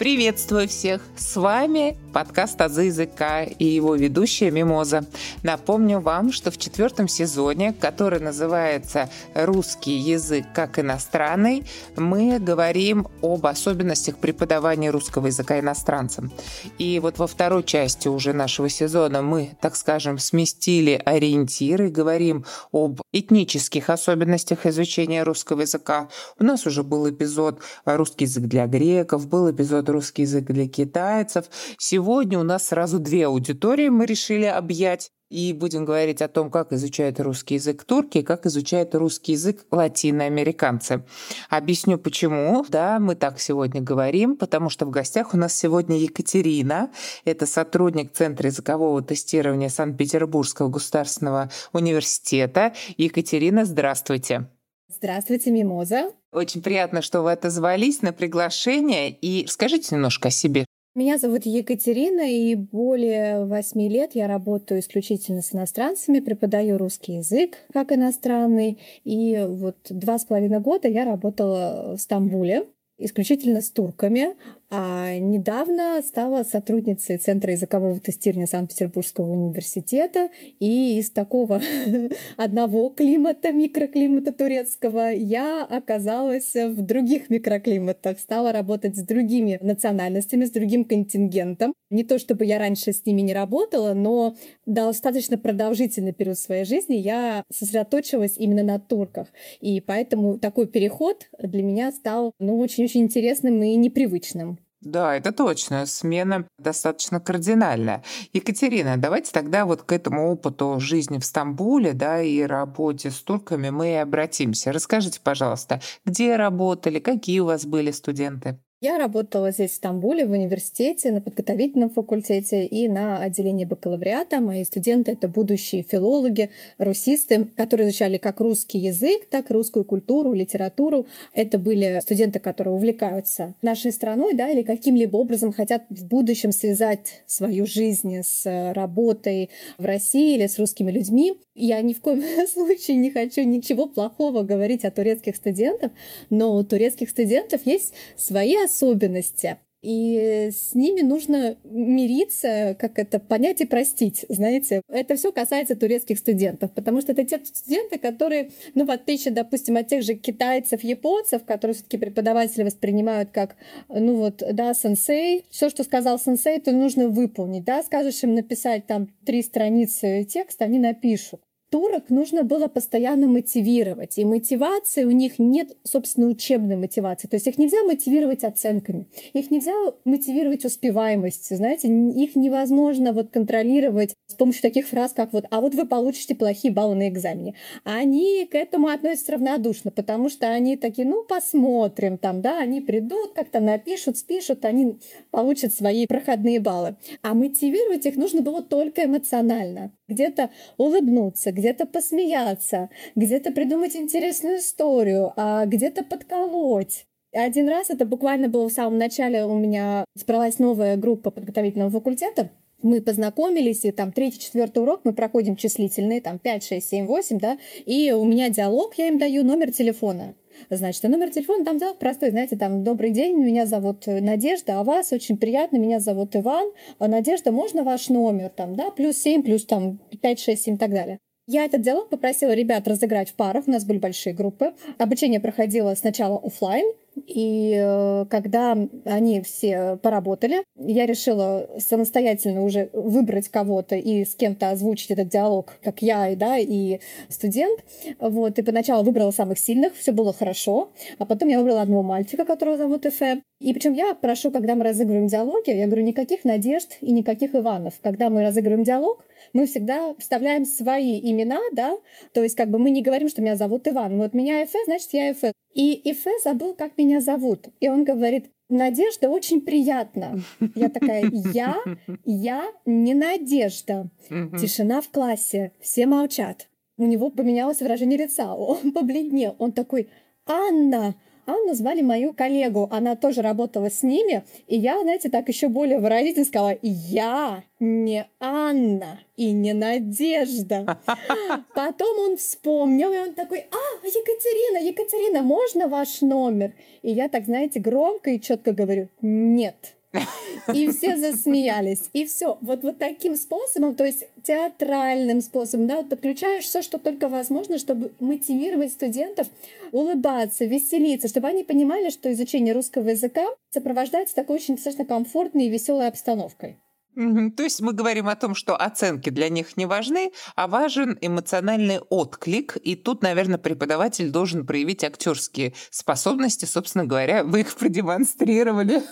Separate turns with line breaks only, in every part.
Приветствую всех! С вами подкаст «Азы языка» и его ведущая Мимоза. Напомню вам, что в четвертом сезоне, который называется «Русский язык как иностранный», мы говорим об особенностях преподавания русского языка иностранцам. И вот во второй части уже нашего сезона мы, так скажем, сместили ориентиры, говорим об этнических особенностях изучения русского языка. У нас уже был эпизод «Русский язык для греков», был эпизод русский язык для китайцев. Сегодня у нас сразу две аудитории мы решили объять. И будем говорить о том, как изучают русский язык турки и как изучают русский язык латиноамериканцы. Объясню почему. Да, мы так сегодня говорим, потому что в гостях у нас сегодня Екатерина. Это сотрудник Центра языкового тестирования Санкт-Петербургского государственного университета. Екатерина, здравствуйте.
Здравствуйте, Мимоза.
Очень приятно, что вы отозвались на приглашение. И расскажите немножко о себе.
Меня зовут Екатерина, и более восьми лет я работаю исключительно с иностранцами, преподаю русский язык как иностранный. И вот два с половиной года я работала в Стамбуле исключительно с турками, а недавно стала сотрудницей Центра языкового тестирования Санкт-Петербургского университета. И из такого одного климата, микроклимата турецкого, я оказалась в других микроклиматах, стала работать с другими национальностями, с другим контингентом. Не то чтобы я раньше с ними не работала, но достаточно продолжительный период своей жизни я сосредоточилась именно на турках. И поэтому такой переход для меня стал ну, очень-очень интересным и непривычным.
Да, это точно. Смена достаточно кардинальная. Екатерина, давайте тогда вот к этому опыту жизни в Стамбуле, да, и работе с турками мы и обратимся. Расскажите, пожалуйста, где работали, какие у вас были студенты?
Я работала здесь, в Стамбуле, в университете, на подготовительном факультете и на отделении бакалавриата. Мои студенты — это будущие филологи, русисты, которые изучали как русский язык, так и русскую культуру, литературу. Это были студенты, которые увлекаются нашей страной, да, или каким-либо образом хотят в будущем связать свою жизнь с работой в России или с русскими людьми. Я ни в коем случае не хочу ничего плохого говорить о турецких студентах, но у турецких студентов есть свои особенности. И с ними нужно мириться, как это понять и простить, знаете. Это все касается турецких студентов, потому что это те студенты, которые, ну, в отличие, допустим, от тех же китайцев, японцев, которые все-таки преподаватели воспринимают как, ну вот, да, сенсей, все, что сказал сенсей, то нужно выполнить, да, скажешь им написать там три страницы текста, они напишут турок нужно было постоянно мотивировать. И мотивации у них нет, собственно, учебной мотивации. То есть их нельзя мотивировать оценками, их нельзя мотивировать успеваемостью. Знаете, их невозможно вот контролировать с помощью таких фраз, как вот «а вот вы получите плохие баллы на экзамене». Они к этому относятся равнодушно, потому что они такие, ну, посмотрим там, да, они придут, как-то напишут, спишут, они получат свои проходные баллы. А мотивировать их нужно было только эмоционально. Где-то улыбнуться, где-то посмеяться, где-то придумать интересную историю, а где-то подколоть. Один раз, это буквально было в самом начале, у меня собралась новая группа подготовительного факультета, мы познакомились, и там третий, четвертый урок мы проходим числительные, там 5, 6, 7, 8, да, и у меня диалог, я им даю номер телефона. Значит, а номер телефона там диалог простой, знаете, там «Добрый день, меня зовут Надежда, а вас очень приятно, меня зовут Иван. А, Надежда, можно ваш номер?» Там, да, плюс 7, плюс там 5, 6, 7 и так далее. Я этот диалог попросила ребят разыграть в парах, у нас были большие группы. Обучение проходило сначала офлайн, и э, когда они все поработали, я решила самостоятельно уже выбрать кого-то и с кем-то озвучить этот диалог, как я, да, и студент. Вот, и поначалу выбрала самых сильных, все было хорошо. А потом я выбрала одного мальчика, которого зовут Эфе. И причем я прошу, когда мы разыгрываем диалоги, я говорю, никаких надежд и никаких Иванов. Когда мы разыгрываем диалог, мы всегда вставляем свои имена, да, то есть как бы мы не говорим, что меня зовут Иван. Вот меня Эфе, значит, я Эфе. И Эфе забыл, как меня зовут. И он говорит, Надежда очень приятно. Я такая, я, я не Надежда. Тишина в классе, все молчат. У него поменялось выражение лица, он побледнел. Он такой, Анна, Анну звали мою коллегу. Она тоже работала с ними. И я, знаете, так еще более выразительно сказала, я не Анна и не Надежда. Потом он вспомнил, и он такой, а, Екатерина, Екатерина, можно ваш номер? И я так, знаете, громко и четко говорю, нет. И все засмеялись. И все. Вот, вот таким способом, то есть театральным способом, да, вот подключаешь все, что только возможно, чтобы мотивировать студентов улыбаться, веселиться, чтобы они понимали, что изучение русского языка сопровождается такой очень достаточно комфортной и веселой обстановкой.
То есть мы говорим о том, что оценки для них не важны, а важен эмоциональный отклик. И тут, наверное, преподаватель должен проявить актерские способности. Собственно говоря, вы их продемонстрировали.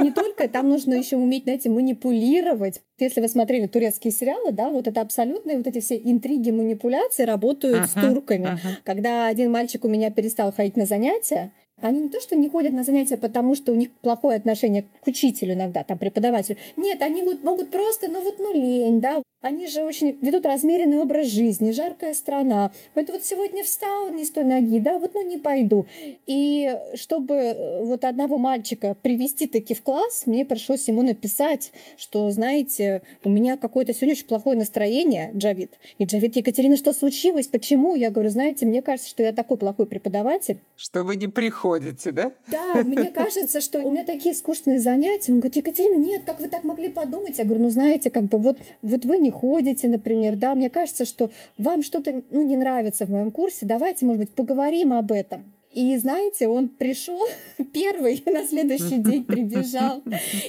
Не только, там нужно еще уметь, знаете, манипулировать. Если вы смотрели турецкие сериалы, да, вот это абсолютные вот эти все интриги, манипуляции работают uh-huh, с турками. Uh-huh. Когда один мальчик у меня перестал ходить на занятия, они не то, что не ходят на занятия, потому что у них плохое отношение к учителю иногда, там, преподавателю. Нет, они могут просто, ну вот, ну лень, да. Они же очень ведут размеренный образ жизни, жаркая страна. Вот, вот сегодня встал не с той ноги, да, вот, ну не пойду. И чтобы э, вот одного мальчика привести таки в класс, мне пришлось ему написать, что, знаете, у меня какое-то сегодня очень плохое настроение, Джавид. И Джавид, Екатерина, что случилось? Почему? Я говорю, знаете, мне кажется, что я такой плохой преподаватель.
Что вы не приходите ходите, да?
Да, мне кажется, что у меня такие скучные занятия. Он говорит, Екатерина, нет, как вы так могли подумать? Я говорю, ну знаете, как бы вот, вот вы не ходите, например, да, мне кажется, что вам что-то ну, не нравится в моем курсе, давайте, может быть, поговорим об этом. И знаете, он пришел первый, на следующий день прибежал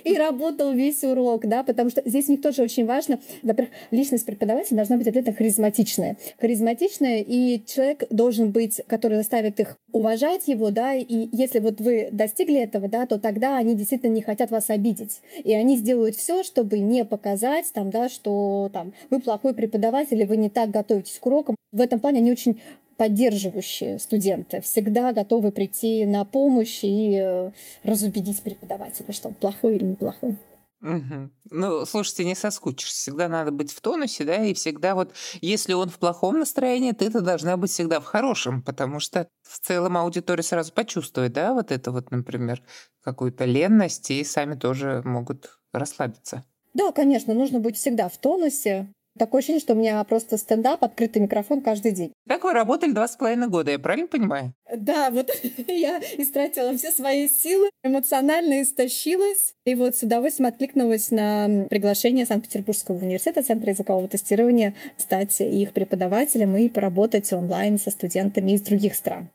и работал весь урок, да, потому что здесь у них тоже очень важно, во-первых, личность преподавателя должна быть обязательно харизматичная. Харизматичная, и человек должен быть, который заставит их уважать его, да, и если вот вы достигли этого, да, то тогда они действительно не хотят вас обидеть. И они сделают все, чтобы не показать, там, да, что там, вы плохой преподаватель, или вы не так готовитесь к урокам. В этом плане они очень поддерживающие студенты, всегда готовы прийти на помощь и э, разубедить преподавателя, что он плохой или неплохой.
Угу. Ну, слушайте, не соскучишься. Всегда надо быть в тонусе, да, и всегда вот, если он в плохом настроении, ты-то должна быть всегда в хорошем, потому что в целом аудитория сразу почувствует, да, вот это вот, например, какую-то ленность, и сами тоже могут расслабиться.
Да, конечно, нужно быть всегда в тонусе, Такое ощущение, что у меня просто стендап, открытый микрофон каждый день.
Как вы работали два с половиной года, я правильно понимаю?
Да, вот я истратила все свои силы, эмоционально истощилась, и вот с удовольствием откликнулась на приглашение Санкт-Петербургского университета Центра языкового тестирования стать их преподавателем и поработать онлайн со студентами из других стран.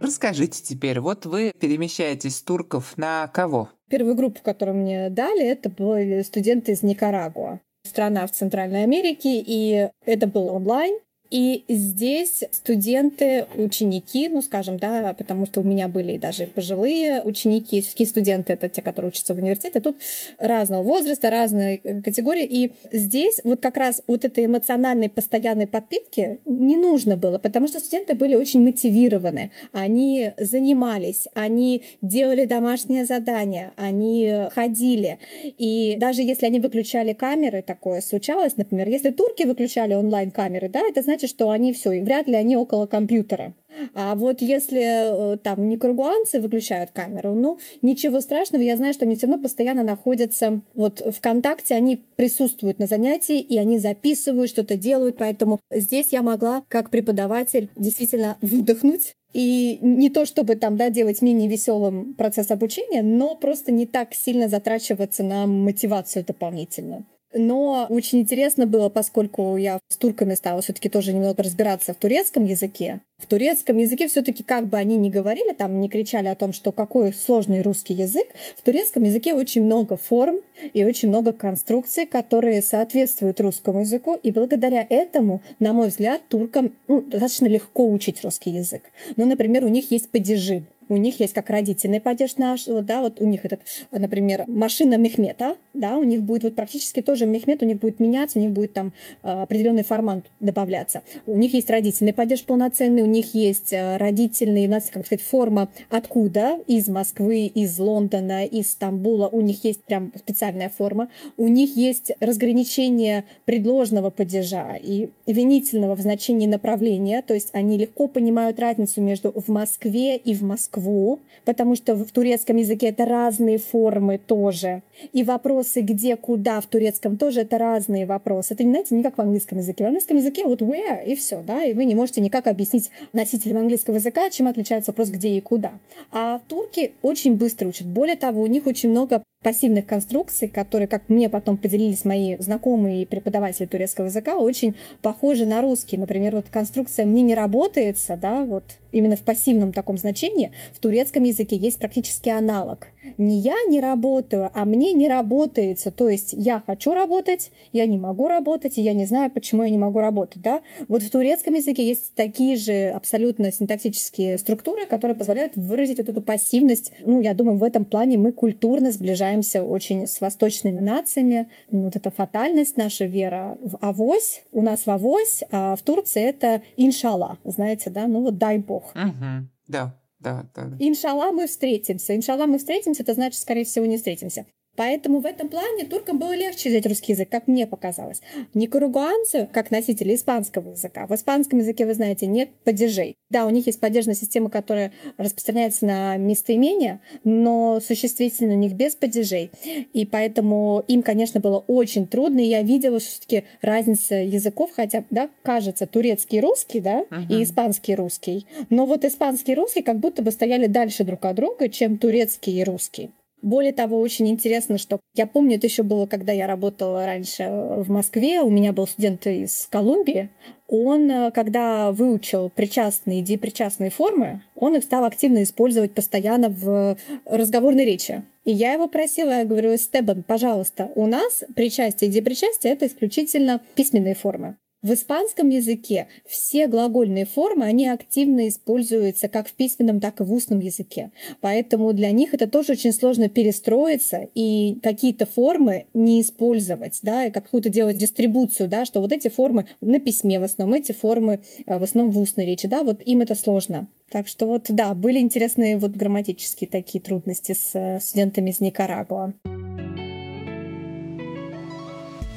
Расскажите теперь, вот вы перемещаетесь с турков на кого?
Первую группу, которую мне дали, это были студенты из Никарагуа. Страна в Центральной Америке, и это был онлайн. И здесь студенты, ученики, ну, скажем, да, потому что у меня были даже пожилые ученики, все студенты — это те, которые учатся в университете, тут разного возраста, разные э, категории. И здесь вот как раз вот этой эмоциональной постоянной подпитки не нужно было, потому что студенты были очень мотивированы, они занимались, они делали домашние задания, они ходили. И даже если они выключали камеры, такое случалось, например, если турки выключали онлайн-камеры, да, это значит, значит, что они все, и вряд ли они около компьютера. А вот если э, там никарагуанцы выключают камеру, ну, ничего страшного, я знаю, что они все равно постоянно находятся вот в контакте, они присутствуют на занятии, и они записывают, что-то делают, поэтому здесь я могла, как преподаватель, действительно выдохнуть и не то, чтобы там, да, делать менее веселым процесс обучения, но просто не так сильно затрачиваться на мотивацию дополнительно. Но очень интересно было, поскольку я с турками стала все-таки тоже немного разбираться в турецком языке. В турецком языке все-таки как бы они ни говорили, там не кричали о том, что какой сложный русский язык, в турецком языке очень много форм и очень много конструкций, которые соответствуют русскому языку. И благодаря этому, на мой взгляд, туркам ну, достаточно легко учить русский язык. Ну, например, у них есть падежи у них есть как родительный падеж наш, да, вот у них этот, например, машина Мехмета, да, у них будет вот практически тоже Мехмет, у них будет меняться, у них будет там а, определенный формат добавляться. У них есть родительный падеж полноценный, них есть э, родительные, у нас, как сказать, форма откуда, из Москвы, из Лондона, из Стамбула, у них есть прям специальная форма, у них есть разграничение предложного падежа и винительного в значении направления, то есть они легко понимают разницу между в Москве и в Москву, потому что в турецком языке это разные формы тоже. И вопросы где, куда в турецком тоже это разные вопросы. Это, знаете, не как в английском языке. В английском языке вот where и все, да, и вы не можете никак объяснить носителям английского языка, чем отличается вопрос где и куда. А турки очень быстро учат. Более того, у них очень много пассивных конструкций, которые, как мне потом поделились мои знакомые преподаватели турецкого языка, очень похожи на русский. Например, вот конструкция «мне не работается», да, вот именно в пассивном таком значении, в турецком языке есть практически аналог. Не я не работаю, а мне не работается. То есть я хочу работать, я не могу работать, и я не знаю, почему я не могу работать. Да? Вот в турецком языке есть такие же абсолютно синтаксические структуры, которые позволяют выразить вот эту пассивность. Ну, я думаю, в этом плане мы культурно сближаемся очень с восточными нациями. Вот эта фатальность, наша вера в авось, у нас в авось, а в Турции это иншалла, знаете, да, ну вот дай бог.
Угу, да. Да, да.
Иншалла мы встретимся. Иншалла мы встретимся, это значит, скорее всего, не встретимся. Поэтому в этом плане туркам было легче взять русский язык, как мне показалось. Никаругуанцы, как носители испанского языка, в испанском языке, вы знаете, нет падежей. Да, у них есть падежная система, которая распространяется на местоимения, но существительные у них без падежей. И поэтому им, конечно, было очень трудно. И я видела, все-таки разница языков, хотя, да, кажется, турецкий и русский, да, uh-huh. и испанский и русский. Но вот испанский и русский как будто бы стояли дальше друг от друга, чем турецкий и русский. Более того, очень интересно, что я помню, это еще было, когда я работала раньше в Москве, у меня был студент из Колумбии, он, э, когда выучил причастные и депричастные формы, он их стал активно использовать постоянно в разговорной речи. И я его просила, я говорю, Стебан, пожалуйста, у нас причастие и депричастие — это исключительно письменные формы. В испанском языке все глагольные формы, они активно используются как в письменном, так и в устном языке. Поэтому для них это тоже очень сложно перестроиться и какие-то формы не использовать, да, и какую-то делать дистрибуцию, да, что вот эти формы на письме в основном, эти формы э, в основном в устной речи, да, вот им это сложно. Так что вот, да, были интересные вот грамматические такие трудности с э, студентами из Никарагуа.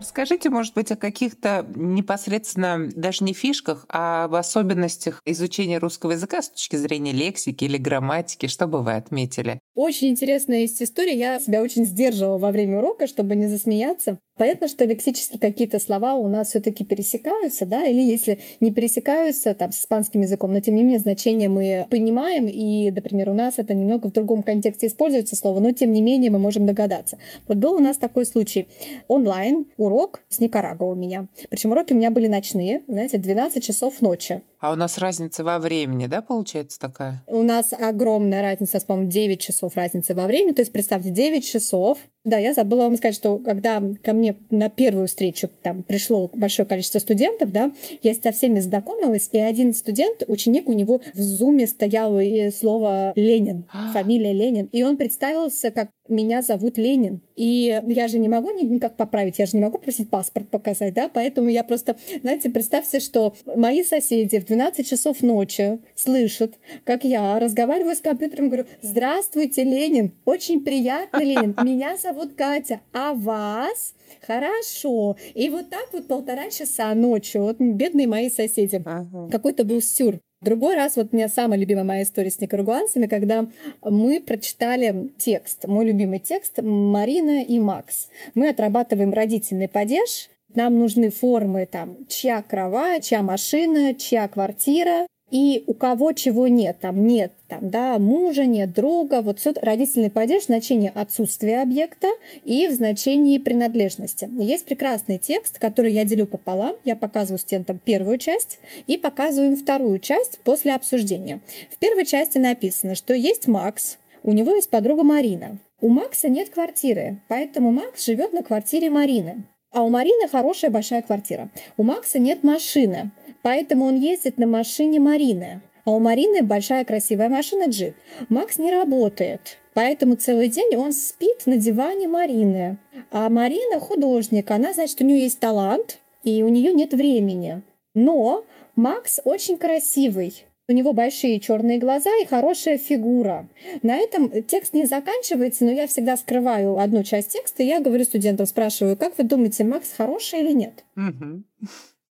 Скажите, может быть, о каких-то непосредственно даже не фишках, а об особенностях изучения русского языка с точки зрения лексики или грамматики, что бы вы отметили?
Очень интересная есть история. Я себя очень сдерживала во время урока, чтобы не засмеяться. Понятно, что лексически какие-то слова у нас все таки пересекаются, да, или если не пересекаются там, с испанским языком, но тем не менее значение мы понимаем, и, например, у нас это немного в другом контексте используется слово, но тем не менее мы можем догадаться. Вот был у нас такой случай. Онлайн урок с Никарагуа у меня. Причем уроки у меня были ночные, знаете, 12 часов ночи.
А у нас разница во времени, да, получается такая?
У нас огромная разница, по-моему, 9 часов разницы во времени. То есть, представьте, 9 часов. Да, я забыла вам сказать, что когда ко мне на первую встречу там пришло большое количество студентов, да, я со всеми знакомилась, и один студент, ученик, у него в зуме стояло слово «Ленин», а. фамилия Ленин, и он представился как меня зовут Ленин. И я же не могу никак поправить, я же не могу просить паспорт показать, да, поэтому я просто, знаете, представьте, что мои соседи в 12 часов ночи слышат, как я разговариваю с компьютером, говорю, здравствуйте, Ленин, очень приятно, Ленин, меня зовут Катя, а вас? Хорошо. И вот так вот полтора часа ночью, вот бедные мои соседи. Ага. Какой-то был сюр. Другой раз, вот у меня самая любимая моя история с никарагуанцами, когда мы прочитали текст, мой любимый текст «Марина и Макс». Мы отрабатываем родительный падеж, нам нужны формы там, чья кровать, чья машина, чья квартира, и у кого чего нет, там нет там, да, мужа, нет друга, вот все родительный падеж в значении отсутствия объекта и в значении принадлежности. Есть прекрасный текст, который я делю пополам, я показываю студентам первую часть и показываю им вторую часть после обсуждения. В первой части написано, что есть Макс, У него есть подруга Марина. У Макса нет квартиры, поэтому Макс живет на квартире Марины. А у Марины хорошая большая квартира. У Макса нет машины, поэтому он ездит на машине Марины. А у Марины большая красивая машина джип. Макс не работает, поэтому целый день он спит на диване Марины. А Марина художник, она, значит, у нее есть талант, и у нее нет времени. Но Макс очень красивый. У него большие черные глаза и хорошая фигура. На этом текст не заканчивается, но я всегда скрываю одну часть текста, и я говорю студентам, спрашиваю, как вы думаете, Макс хороший или нет? Угу.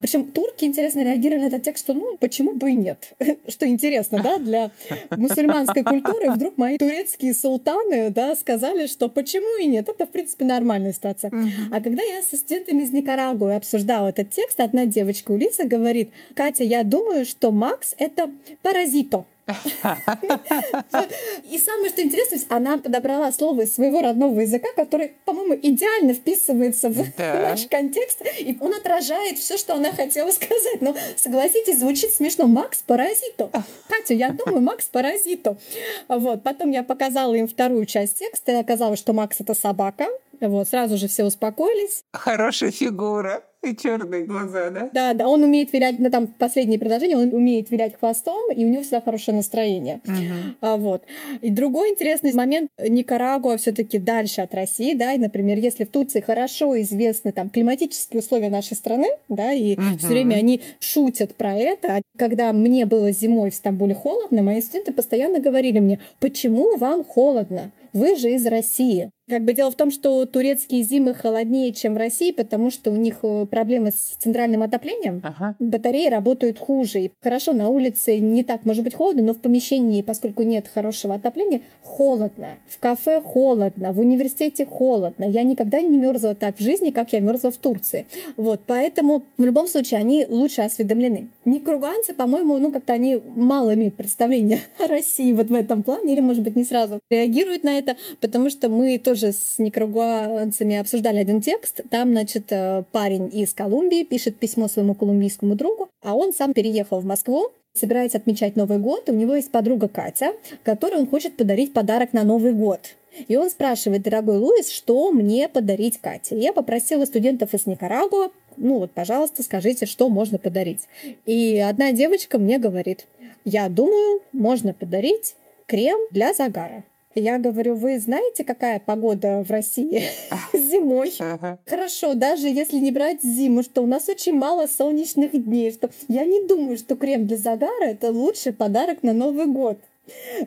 Причем турки, интересно, реагировали на этот текст, что ну, почему бы и нет. что интересно, да, для мусульманской культуры вдруг мои турецкие султаны, да, сказали, что почему и нет. Это, в принципе, нормальная ситуация. А когда я со студентами из Никарагуа обсуждала этот текст, одна девочка Улиса говорит, Катя, я думаю, что Макс — это паразито. И самое, что интересно, она подобрала слово из своего родного языка, который, по-моему, идеально вписывается в наш контекст, и он отражает все, что она хотела сказать. Но согласитесь, звучит смешно. Макс паразито. Катя, я думаю, Макс паразито. Вот. Потом я показала им вторую часть текста, и оказалось, что Макс это собака. Вот, сразу же все успокоились.
Хорошая фигура. И черные глаза, да?
Да, да, он умеет вилять, ну там последнее предложение, он умеет вилять хвостом, и у него всегда хорошее настроение. Uh-huh. А, вот. И другой интересный момент, Никарагуа все таки дальше от России, да, и, например, если в Турции хорошо известны там климатические условия нашей страны, да, и uh-huh. все время они шутят про это. А когда мне было зимой в Стамбуле холодно, мои студенты постоянно говорили мне, почему вам холодно? Вы же из России. Как бы дело в том, что турецкие зимы холоднее, чем в России, потому что у них э, проблемы с центральным отоплением. Ага. Батареи работают хуже. И хорошо, на улице не так может быть холодно, но в помещении, поскольку нет хорошего отопления, холодно. В кафе холодно, в университете холодно. Я никогда не мерзла так в жизни, как я мерзла в Турции. Вот, поэтому в любом случае они лучше осведомлены. Никруганцы, по-моему, ну как-то они мало имеют представления о России вот в этом плане, или, может быть, не сразу реагируют на это, потому что мы тоже тоже с никарагуанцами обсуждали один текст. Там, значит, э, парень из Колумбии пишет письмо своему колумбийскому другу, а он сам переехал в Москву, собирается отмечать Новый год. У него есть подруга Катя, которой он хочет подарить подарок на Новый год. И он спрашивает, дорогой Луис, что мне подарить Кате? Я попросила студентов из Никарагуа, ну вот, пожалуйста, скажите, что можно подарить. И одна девочка мне говорит, я думаю, можно подарить крем для загара. Я говорю, вы знаете, какая погода в России зимой? Хорошо, даже если не брать зиму, что у нас очень мало солнечных дней, что я не думаю, что крем для загара это лучший подарок на Новый год.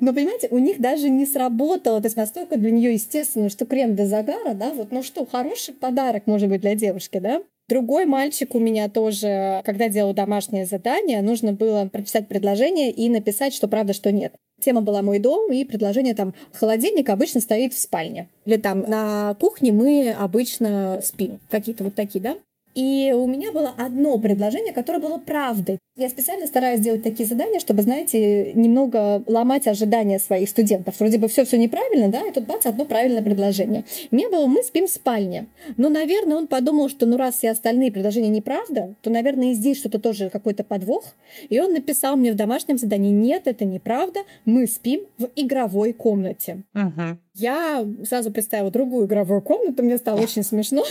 Но, понимаете, у них даже не сработало, то есть настолько для нее естественно, что крем для загара, да, вот, ну что, хороший подарок может быть для девушки, да? Другой мальчик у меня тоже, когда делал домашнее задание, нужно было прочитать предложение и написать, что правда, что нет. Тема была «Мой дом», и предложение там «Холодильник обычно стоит в спальне». Или там «На кухне мы обычно спим». Какие-то вот такие, да? И у меня было одно предложение, которое было правдой. Я специально стараюсь делать такие задания, чтобы, знаете, немного ломать ожидания своих студентов. Вроде бы все все неправильно, да, и тут бац, одно правильное предложение. Мне было «мы спим в спальне». Но, наверное, он подумал, что ну раз все остальные предложения неправда, то, наверное, и здесь что-то тоже какой-то подвох. И он написал мне в домашнем задании «нет, это неправда, мы спим в игровой комнате». Угу. Я сразу представила другую игровую комнату, мне стало очень смешно.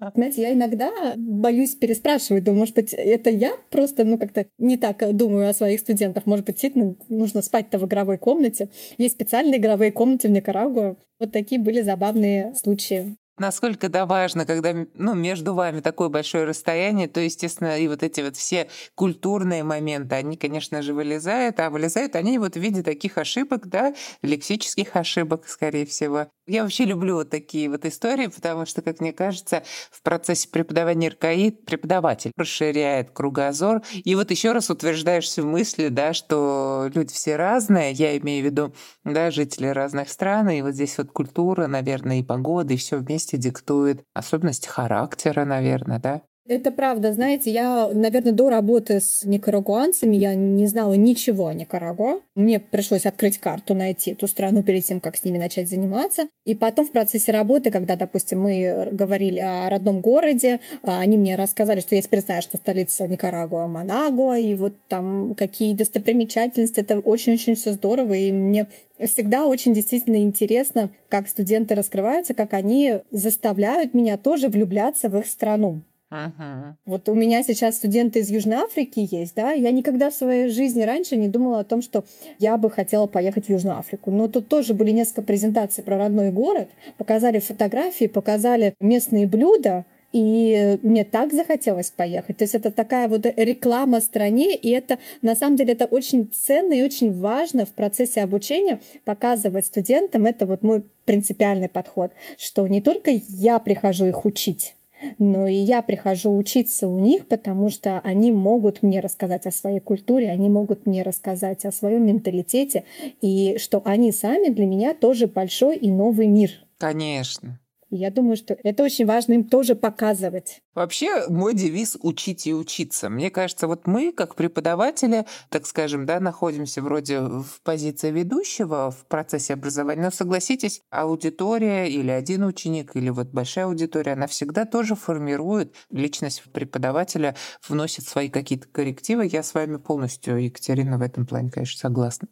Знаете, я иногда боюсь переспрашивать, думаю, может быть, это я просто, ну, как-то не так думаю о своих студентах. Может быть, действительно нужно спать-то в игровой комнате. Есть специальные игровые комнаты в Никарагуа. Вот такие были забавные случаи.
Насколько это важно, когда ну, между вами такое большое расстояние, то, естественно, и вот эти вот все культурные моменты, они, конечно же, вылезают, а вылезают они вот в виде таких ошибок, да, лексических ошибок, скорее всего. Я вообще люблю вот такие вот истории, потому что, как мне кажется, в процессе преподавания РКИ преподаватель расширяет кругозор. И вот еще раз утверждаешься в мысли, да, что люди все разные, я имею в виду, да, жители разных стран, и вот здесь вот культура, наверное, и погода, и все вместе диктует особенности характера, наверное, да.
Это правда. Знаете, я, наверное, до работы с никарагуанцами я не знала ничего о Никарагуа. Мне пришлось открыть карту, найти эту страну перед тем, как с ними начать заниматься. И потом в процессе работы, когда, допустим, мы говорили о родном городе, а, они мне рассказали, что я теперь знаю, что столица Никарагуа Манагуа, и вот там какие достопримечательности. Это очень-очень все здорово, и мне всегда очень действительно интересно, как студенты раскрываются, как они заставляют меня тоже влюбляться в их страну. Ага. Вот у меня сейчас студенты из Южной Африки есть, да, я никогда в своей жизни раньше не думала о том, что я бы хотела поехать в Южную Африку. Но тут тоже были несколько презентаций про родной город, показали фотографии, показали местные блюда, и мне так захотелось поехать. То есть это такая вот реклама стране, и это на самом деле это очень ценно и очень важно в процессе обучения показывать студентам. Это вот мой принципиальный подход, что не только я прихожу их учить, но и я прихожу учиться у них, потому что они могут мне рассказать о своей культуре, они могут мне рассказать о своем менталитете, и что они сами для меня тоже большой и новый мир.
Конечно.
Я думаю, что это очень важно им тоже показывать.
Вообще, мой девиз «учить и учиться». Мне кажется, вот мы, как преподаватели, так скажем, да, находимся вроде в позиции ведущего в процессе образования, но согласитесь, аудитория или один ученик, или вот большая аудитория, она всегда тоже формирует личность преподавателя, вносит свои какие-то коррективы. Я с вами полностью, Екатерина, в этом плане, конечно, согласна.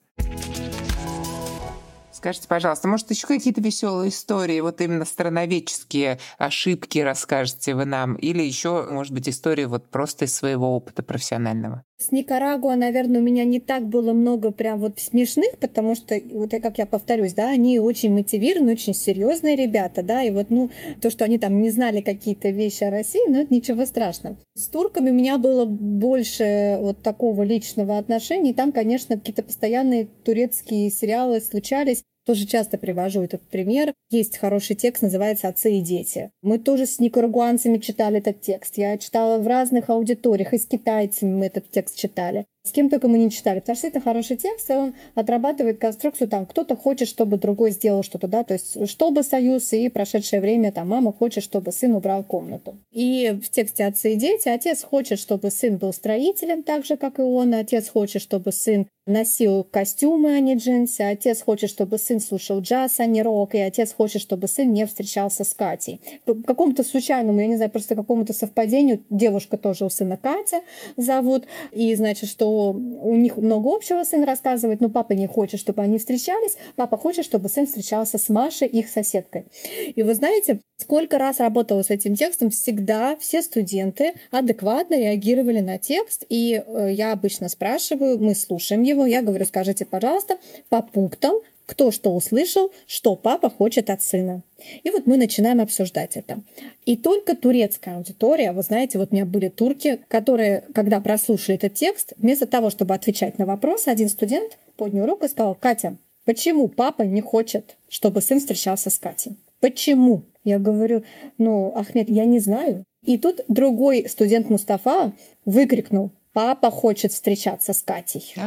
Скажите, пожалуйста, может, еще какие-то веселые истории, вот именно страноведческие ошибки расскажете вы нам, или еще, может быть, истории вот просто из своего опыта профессионального?
С Никарагуа, наверное, у меня не так было много прям вот смешных, потому что, вот как я повторюсь, да, они очень мотивированы, очень серьезные ребята, да, и вот, ну, то, что они там не знали какие-то вещи о России, ну, это ничего страшного. С турками у меня было больше вот такого личного отношения, и там, конечно, какие-то постоянные турецкие сериалы случались, тоже часто привожу этот пример. Есть хороший текст, называется «Отцы и дети». Мы тоже с никарагуанцами читали этот текст. Я читала в разных аудиториях, и с китайцами мы этот текст читали. С кем только мы не читали, потому что это хороший текст, и он отрабатывает конструкцию, там, кто-то хочет, чтобы другой сделал что-то, да, то есть, чтобы союз и прошедшее время, там, мама хочет, чтобы сын убрал комнату. И в тексте «Отцы и дети» отец хочет, чтобы сын был строителем, так же, как и он, отец хочет, чтобы сын носил костюмы, а не джинсы, отец хочет, чтобы сын слушал джаз, а не рок, и отец хочет, чтобы сын не встречался с Катей. По какому-то случайному, я не знаю, просто какому-то совпадению, девушка тоже у сына Катя зовут, и значит, что у них много общего, сын рассказывает, но папа не хочет, чтобы они встречались, папа хочет, чтобы сын встречался с Машей, их соседкой. И вы знаете, сколько раз работала с этим текстом, всегда все студенты адекватно реагировали на текст, и э, я обычно спрашиваю, мы слушаем его, я говорю, скажите, пожалуйста, по пунктам, кто что услышал, что папа хочет от сына. И вот мы начинаем обсуждать это. И только турецкая аудитория, вы знаете, вот у меня были турки, которые, когда прослушали этот текст, вместо того, чтобы отвечать на вопрос, один студент поднял руку и сказал, Катя, почему папа не хочет, чтобы сын встречался с Катей? Почему? Я говорю, ну, Ахмед, я не знаю. И тут другой студент Мустафа выкрикнул, папа хочет встречаться с Катей.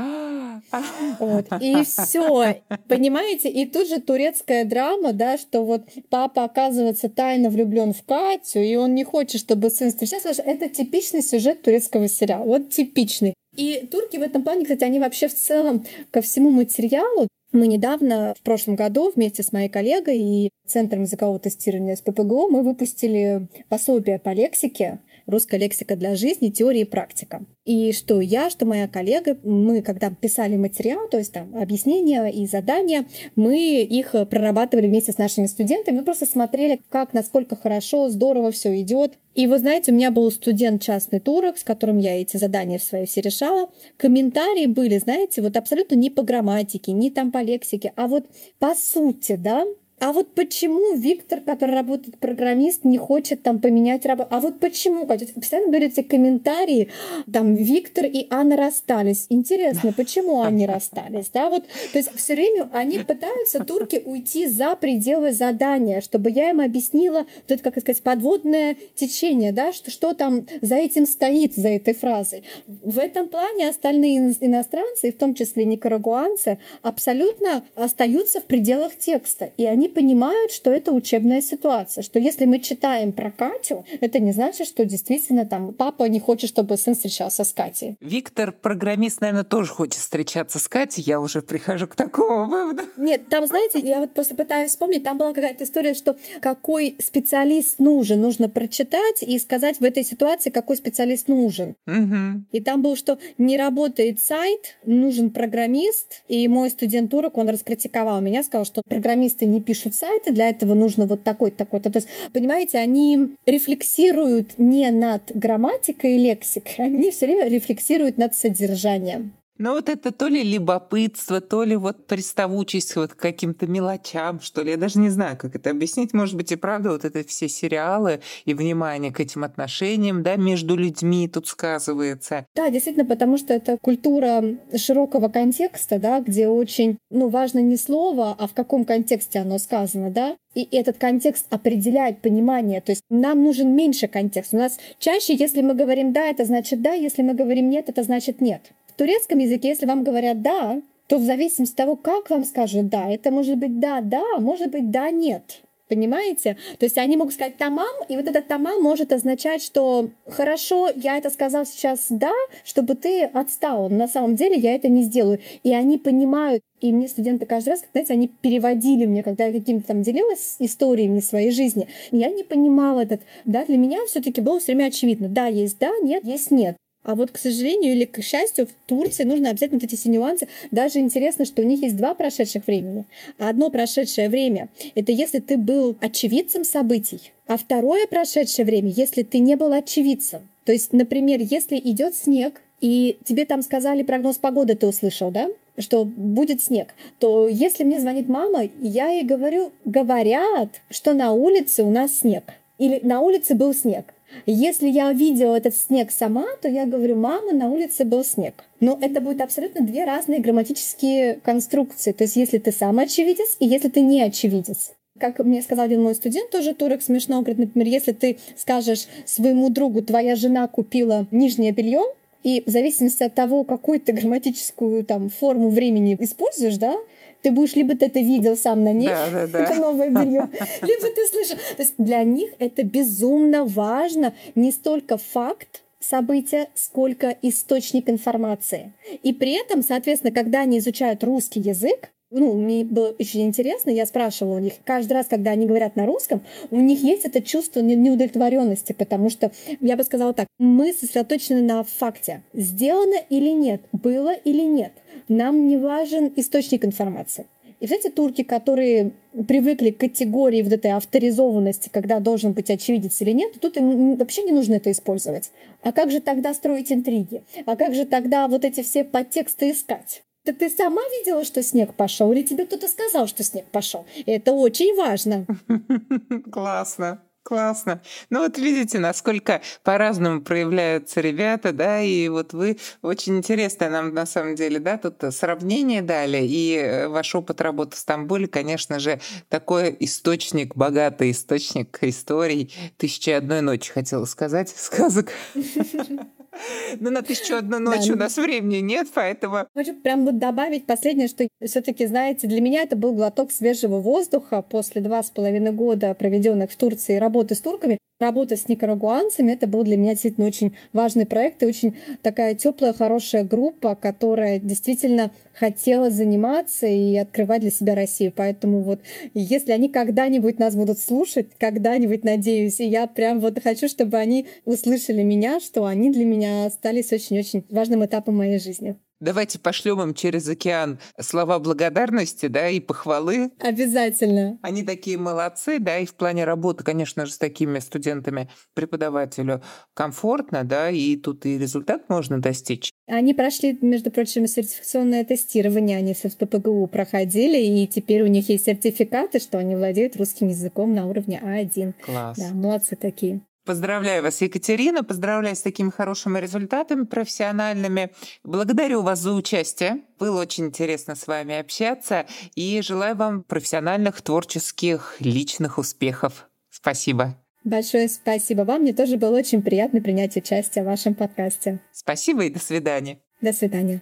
Вот. И все, понимаете? И тут же турецкая драма, да, что вот папа оказывается тайно влюблен в Катю, и он не хочет, чтобы сын встречался. Это типичный сюжет турецкого сериала. Вот типичный. И турки в этом плане, кстати, они вообще в целом ко всему материалу мы недавно, в прошлом году, вместе с моей коллегой и Центром языкового тестирования с ППГУ мы выпустили пособие по лексике «Русская лексика для жизни. Теория и практика». И что я, что моя коллега, мы когда писали материал, то есть там объяснения и задания, мы их прорабатывали вместе с нашими студентами, мы просто смотрели, как, насколько хорошо, здорово все идет. И вы знаете, у меня был студент частный турок, с которым я эти задания в своей все решала. Комментарии были, знаете, вот абсолютно не по грамматике, не там по лексике, а вот по сути, да, а вот почему Виктор, который работает программист, не хочет там поменять работу? А вот почему? Постоянно говорите комментарии, там Виктор и Анна расстались. Интересно, почему они расстались? Да, вот, то есть все время они пытаются, турки, уйти за пределы задания, чтобы я им объяснила, это, как сказать, подводное течение, да, что, что там за этим стоит, за этой фразой. В этом плане остальные иностранцы, в том числе никарагуанцы, абсолютно остаются в пределах текста. И они они понимают, что это учебная ситуация, что если мы читаем про Катю, это не значит, что действительно там папа не хочет, чтобы сын встречался с Катей.
Виктор, программист, наверное, тоже хочет встречаться с Катей. Я уже прихожу к такому выводу.
Нет, там, знаете, я вот просто пытаюсь вспомнить, там была какая-то история, что какой специалист нужен, нужно прочитать и сказать в этой ситуации, какой специалист нужен.
Угу.
И там было, что не работает сайт, нужен программист, и мой студент турок, он раскритиковал меня, сказал, что программисты не пишут сайты, для этого нужно вот такой-то, такой-то. То есть, понимаете, они рефлексируют не над грамматикой и лексикой, они все время рефлексируют над содержанием.
Ну вот это то ли любопытство, то ли вот приставучесть вот к каким-то мелочам, что ли. Я даже не знаю, как это объяснить. Может быть, и правда вот это все сериалы и внимание к этим отношениям, да, между людьми тут сказывается.
Да, действительно, потому что это культура широкого контекста, да, где очень, ну, важно не слово, а в каком контексте оно сказано, да. И этот контекст определяет понимание. То есть нам нужен меньше контекст. У нас чаще, если мы говорим «да», это значит «да», если мы говорим «нет», это значит «нет» турецком языке, если вам говорят «да», то в зависимости от того, как вам скажут «да», это может быть «да», «да», может быть «да», «нет». Понимаете? То есть они могут сказать «тамам», и вот этот «тамам» может означать, что «хорошо, я это сказал сейчас «да», чтобы ты отстал, на самом деле я это не сделаю». И они понимают, и мне студенты каждый раз, знаете, они переводили мне, когда я каким-то там делилась историями своей жизни, я не понимала этот, да, для меня все таки было все время очевидно, да, есть да, нет, есть нет. А вот, к сожалению или к счастью, в Турции нужно обязательно вот эти все нюансы. Даже интересно, что у них есть два прошедших времени. Одно прошедшее время — это если ты был очевидцем событий, а второе прошедшее время, если ты не был очевидцем. То есть, например, если идет снег, и тебе там сказали прогноз погоды, ты услышал, да? что будет снег, то если мне звонит мама, я ей говорю, говорят, что на улице у нас снег. Или на улице был снег. Если я видела этот снег сама, то я говорю, мама, на улице был снег. Но это будет абсолютно две разные грамматические конструкции. То есть если ты сам очевидец и если ты не очевидец. Как мне сказал один мой студент, тоже турок смешно, говорит, например, если ты скажешь своему другу, твоя жена купила нижнее белье, и в зависимости от того, какую ты грамматическую там форму времени используешь, да, ты будешь либо ты это видел сам на них, да, да, да. это новое белье, либо ты слышал. То есть для них это безумно важно не столько факт, события, сколько источник информации. И при этом, соответственно, когда они изучают русский язык, ну, мне было очень интересно, я спрашивала у них, каждый раз, когда они говорят на русском, у них есть это чувство неудовлетворенности, потому что, я бы сказала так, мы сосредоточены на факте, сделано или нет, было или нет. Нам не важен источник информации. И вот эти турки, которые привыкли к категории вот этой авторизованности, когда должен быть очевидец или нет, тут им вообще не нужно это использовать. А как же тогда строить интриги? А как же тогда вот эти все подтексты искать? Так ты сама видела, что снег пошел, или тебе кто-то сказал, что снег пошел? Это очень важно.
Классно. Классно. Ну вот видите, насколько по-разному проявляются ребята, да, и вот вы очень интересно нам на самом деле, да, тут сравнение дали, и э, ваш опыт работы в Стамбуле, конечно же, такой источник, богатый источник историй. «Тысяча одной ночи» хотела сказать, сказок. Ну, на тысячу одну ночь да. у нас времени нет, поэтому...
Хочу прям вот добавить последнее, что все таки знаете, для меня это был глоток свежего воздуха после два с половиной года, проведенных в Турции работы с турками. Работа с никарагуанцами, это был для меня действительно очень важный проект и очень такая теплая, хорошая группа, которая действительно хотела заниматься и открывать для себя Россию. Поэтому вот если они когда-нибудь нас будут слушать, когда-нибудь, надеюсь, и я прям вот хочу, чтобы они услышали меня, что они для меня остались очень-очень важным этапом моей жизни.
Давайте пошлем им через океан слова благодарности, да, и похвалы.
Обязательно.
Они такие молодцы, да, и в плане работы, конечно же, с такими студентами преподавателю комфортно, да, и тут и результат можно достичь.
Они прошли, между прочим, сертификационное тестирование, они все в ППГУ проходили, и теперь у них есть сертификаты, что они владеют русским языком на уровне А1.
Класс.
Да, молодцы такие.
Поздравляю вас, Екатерина, поздравляю с такими хорошими результатами профессиональными. Благодарю вас за участие. Было очень интересно с вами общаться и желаю вам профессиональных, творческих, личных успехов. Спасибо.
Большое спасибо вам. Мне тоже было очень приятно принять участие в вашем подкасте.
Спасибо и до свидания.
До свидания.